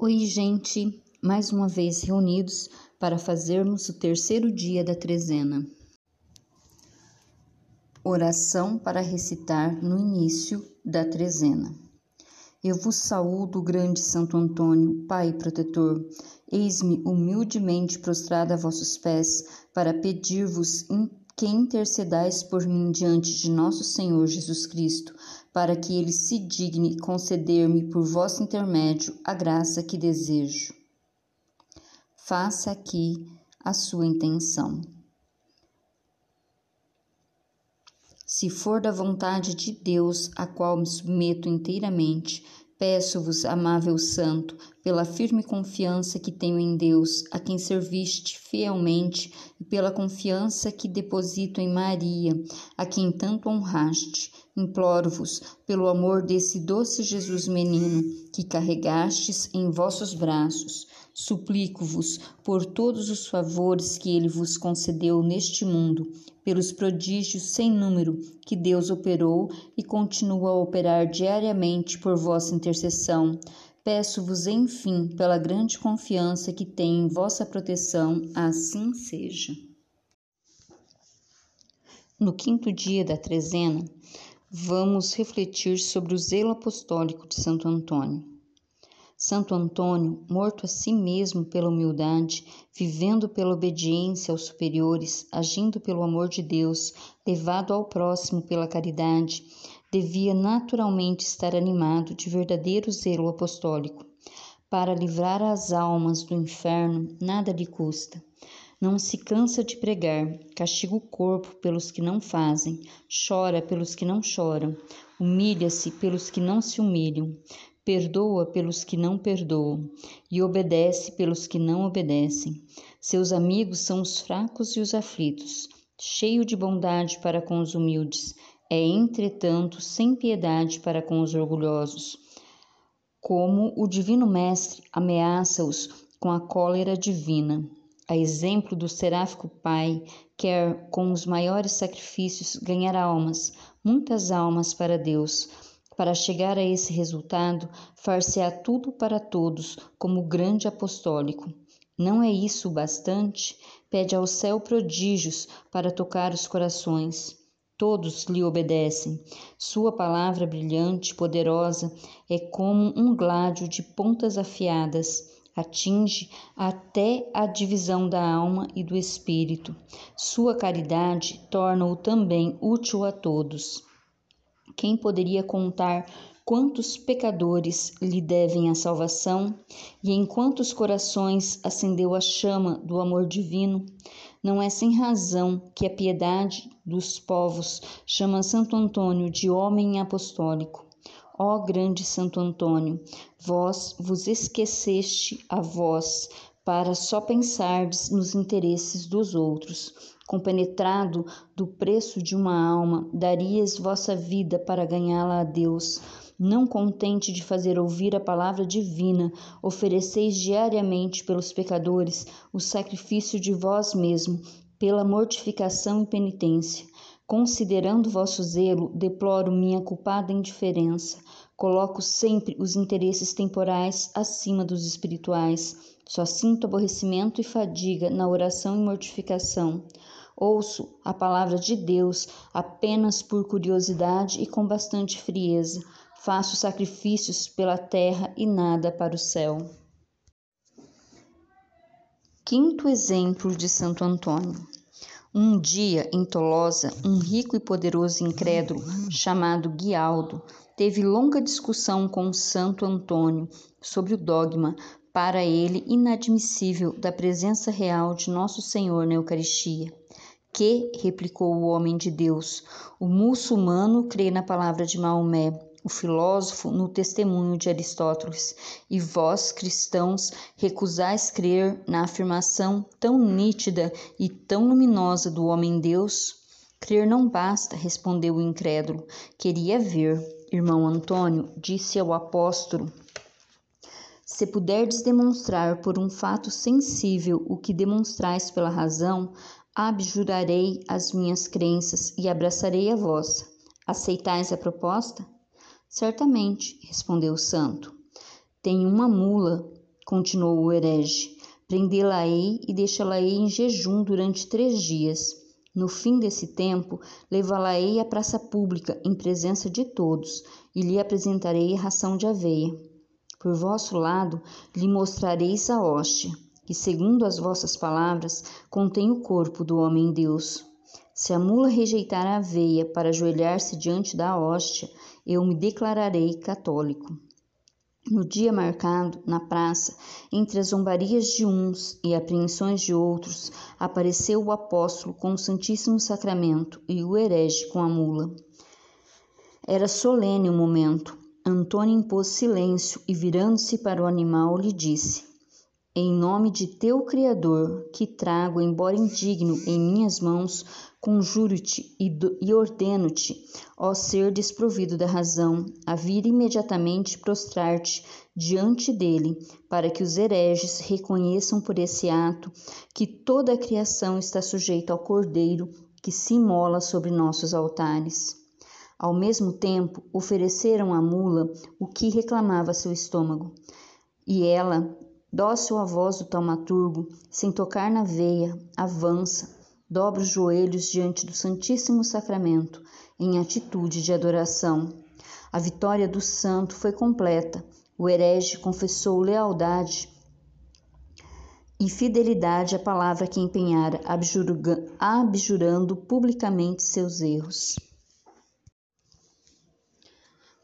Oi, gente, mais uma vez reunidos para fazermos o terceiro dia da trezena. Oração para recitar no início da trezena. Eu vos saúdo, grande Santo Antônio, Pai protetor. Eis-me humildemente prostrada a vossos pés para pedir-vos que intercedais por mim diante de nosso Senhor Jesus Cristo, para que ele se digne conceder-me por vosso intermédio a graça que desejo. Faça aqui a sua intenção. Se for da vontade de Deus, a qual me submeto inteiramente, Peço-vos, amável Santo, pela firme confiança que tenho em Deus, a quem serviste fielmente, e pela confiança que deposito em Maria, a quem tanto honraste, imploro-vos, pelo amor desse doce Jesus menino, que carregastes em vossos braços, Suplico-vos por todos os favores que ele vos concedeu neste mundo, pelos prodígios sem número que Deus operou e continua a operar diariamente por vossa intercessão. Peço-vos, enfim, pela grande confiança que tenho em vossa proteção, assim seja. No quinto dia da trezena, vamos refletir sobre o zelo apostólico de Santo Antônio. Santo Antônio, morto a si mesmo pela humildade, vivendo pela obediência aos superiores, agindo pelo amor de Deus, levado ao próximo pela caridade, devia naturalmente estar animado de verdadeiro zelo apostólico. Para livrar as almas do inferno, nada lhe custa. Não se cansa de pregar, castiga o corpo pelos que não fazem, chora pelos que não choram, humilha-se pelos que não se humilham, perdoa pelos que não perdoam. E obedece pelos que não obedecem. Seus amigos são os fracos e os aflitos, cheio de bondade para com os humildes, é, entretanto, sem piedade para com os orgulhosos. Como o Divino Mestre ameaça-os com a cólera divina. A exemplo do seráfico Pai, quer com os maiores sacrifícios ganhar almas, muitas almas para Deus para chegar a esse resultado, far-se-á tudo para todos, como grande apostólico. Não é isso o bastante? Pede ao céu prodígios para tocar os corações. Todos lhe obedecem. Sua palavra brilhante, poderosa, é como um gládio de pontas afiadas. Atinge até a divisão da alma e do espírito. Sua caridade torna-o também útil a todos. Quem poderia contar quantos pecadores lhe devem a salvação e em quantos corações acendeu a chama do amor divino? Não é sem razão que a piedade dos povos chama Santo Antônio de homem apostólico. Ó grande Santo Antônio, vós vos esqueceste a vós para só pensardes nos interesses dos outros compenetrado do preço de uma alma, darias vossa vida para ganhá-la a Deus. Não contente de fazer ouvir a palavra divina, ofereceis diariamente pelos pecadores o sacrifício de vós mesmo, pela mortificação e penitência. Considerando vosso zelo, deploro minha culpada indiferença. Coloco sempre os interesses temporais acima dos espirituais. Só sinto aborrecimento e fadiga na oração e mortificação. Ouço a palavra de Deus apenas por curiosidade e com bastante frieza. Faço sacrifícios pela terra e nada para o céu. Quinto exemplo de Santo Antônio. Um dia, em Tolosa, um rico e poderoso incrédulo chamado Guialdo teve longa discussão com Santo Antônio sobre o dogma, para ele inadmissível, da presença real de Nosso Senhor na Eucaristia. Que, replicou o homem de Deus, o muçulmano crê na palavra de Maomé, o filósofo no testemunho de Aristóteles, e vós, cristãos, recusais crer na afirmação tão nítida e tão luminosa do homem-deus? Crer não basta, respondeu o incrédulo. Queria ver. Irmão Antônio disse ao apóstolo: Se puderdes demonstrar por um fato sensível o que demonstrais pela razão, abjurarei as minhas crenças e abraçarei a vossa. Aceitais a proposta? Certamente, respondeu o santo. Tenho uma mula continuou o herege. Prendê-la-ei e deixá-la-ei em jejum durante três dias. No fim desse tempo, levá-la-ei à praça pública, em presença de todos, e lhe apresentarei ração de aveia. Por vosso lado, lhe mostrareis a hóstia, que, segundo as vossas palavras, contém o corpo do homem-deus. Se a mula rejeitar a aveia para ajoelhar-se diante da hóstia, eu me declararei católico. No dia marcado, na praça, entre as zombarias de uns e apreensões de outros, apareceu o apóstolo com o Santíssimo Sacramento e o herege com a mula. Era solene o momento. Antônio impôs silêncio e, virando-se para o animal, lhe disse: Em nome de teu Criador, que trago, embora indigno, em minhas mãos, Conjuro-te e ordeno-te, ó ser desprovido da razão, a vir imediatamente prostrar-te diante dele, para que os hereges reconheçam por esse ato que toda a criação está sujeita ao Cordeiro que se imola sobre nossos altares. Ao mesmo tempo, ofereceram à mula o que reclamava seu estômago, e ela, dócil à voz do taumaturgo, sem tocar na veia, avança, dobra os joelhos diante do Santíssimo Sacramento em atitude de adoração. A vitória do santo foi completa. O herege confessou lealdade e fidelidade à palavra que empenhara, abjurando publicamente seus erros.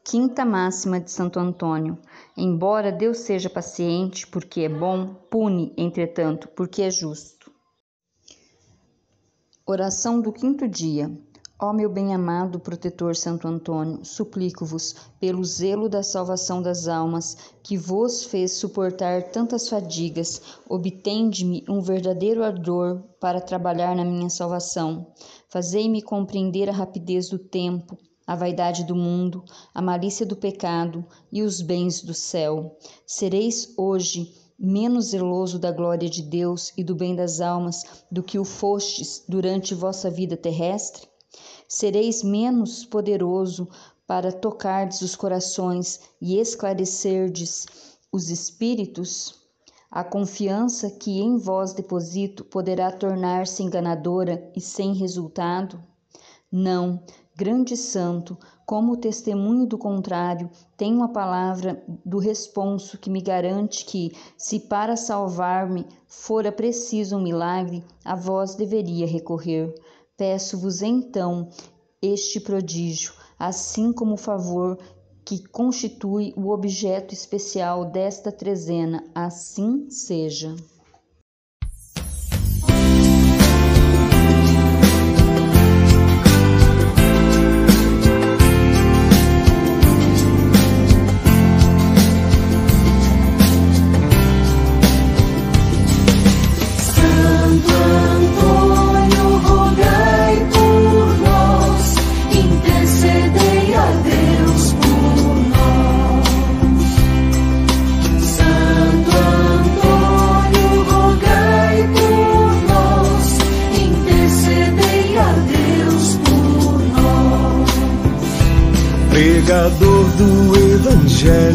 Quinta máxima de Santo Antônio. Embora Deus seja paciente, porque é bom, pune, entretanto, porque é justo. Oração do quinto dia. Ó meu bem-amado protetor Santo Antônio, suplico-vos, pelo zelo da salvação das almas, que vos fez suportar tantas fadigas, obtende-me um verdadeiro ardor para trabalhar na minha salvação. Fazei-me compreender a rapidez do tempo, a vaidade do mundo, a malícia do pecado e os bens do céu. Sereis hoje menos zeloso da glória de Deus e do bem das almas do que o fostes durante vossa vida terrestre? Sereis menos poderoso para tocardes os corações e esclarecerdes os espíritos? A confiança que em vós deposito poderá tornar-se enganadora e sem resultado? Não, grande santo, como testemunho do contrário, tenho a palavra do responso que me garante que, se para salvar-me fora preciso um milagre, a vós deveria recorrer. Peço-vos então este prodígio, assim como o favor que constitui o objeto especial desta trezena, assim seja.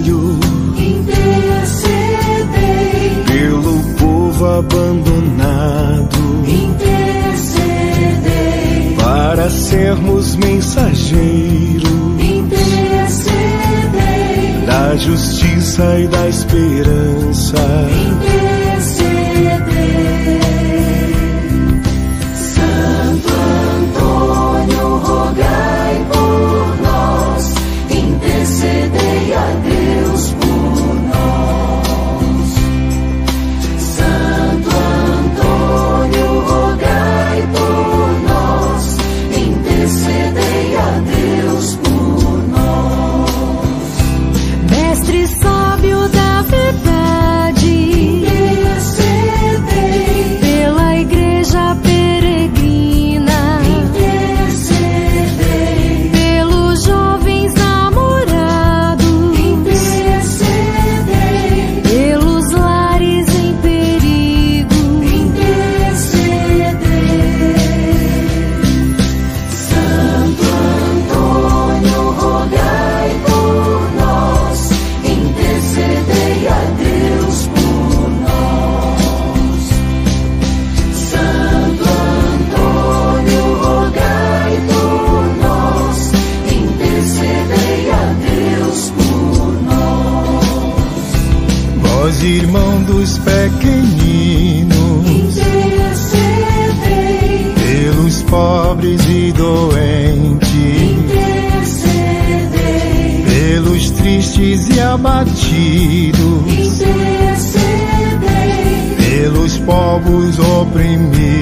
Evangelho, intercedei. Pelo povo abandonado, intercedei, para sermos mensageiros. Intercedei, da justiça e da esperança. intercedei. Intercedei, pelos povos oprimidos.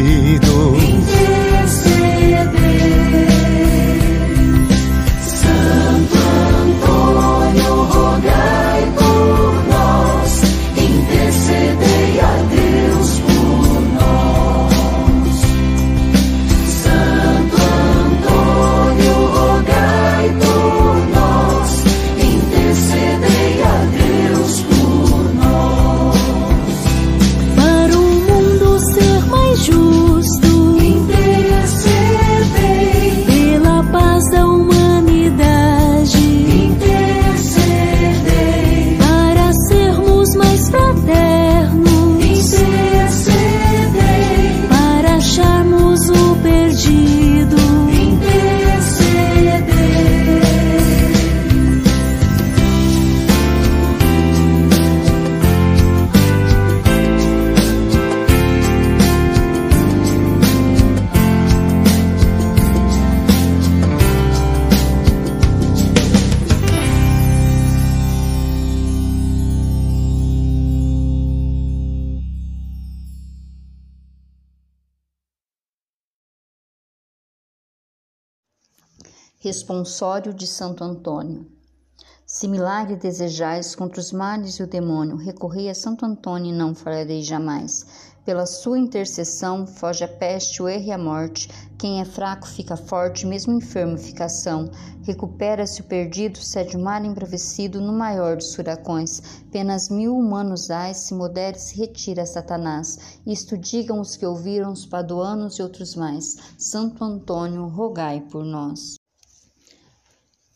Responsório de Santo Antônio. Se milagre desejais contra os males e o demônio, recorrei a Santo Antônio e não falharei jamais. Pela sua intercessão, foge a peste, o erro e a morte. Quem é fraco fica forte, mesmo enfermo fica são. Recupera-se o perdido, cede o mar embravecido no maior dos furacões. Penas mil humanos ais, se modere, se retira Satanás. Isto digam os que ouviram, os paduanos e outros mais. Santo Antônio, rogai por nós.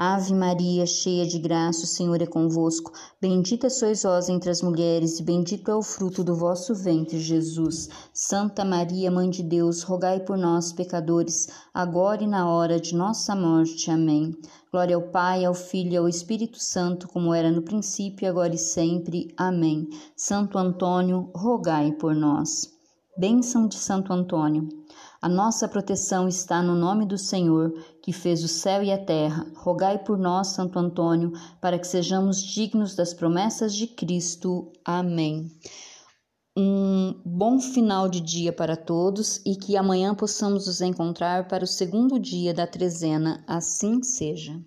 Ave Maria, cheia de graça, o Senhor é convosco. Bendita sois vós entre as mulheres, e bendito é o fruto do vosso ventre, Jesus. Santa Maria, Mãe de Deus, rogai por nós, pecadores, agora e na hora de nossa morte. Amém. Glória ao Pai, ao Filho e ao Espírito Santo, como era no princípio, agora e sempre. Amém. Santo Antônio, rogai por nós. Bênção de Santo Antônio. A nossa proteção está no nome do Senhor, que fez o céu e a terra. Rogai por nós, Santo Antônio, para que sejamos dignos das promessas de Cristo. Amém. Um bom final de dia para todos e que amanhã possamos nos encontrar para o segundo dia da trezena. Assim seja.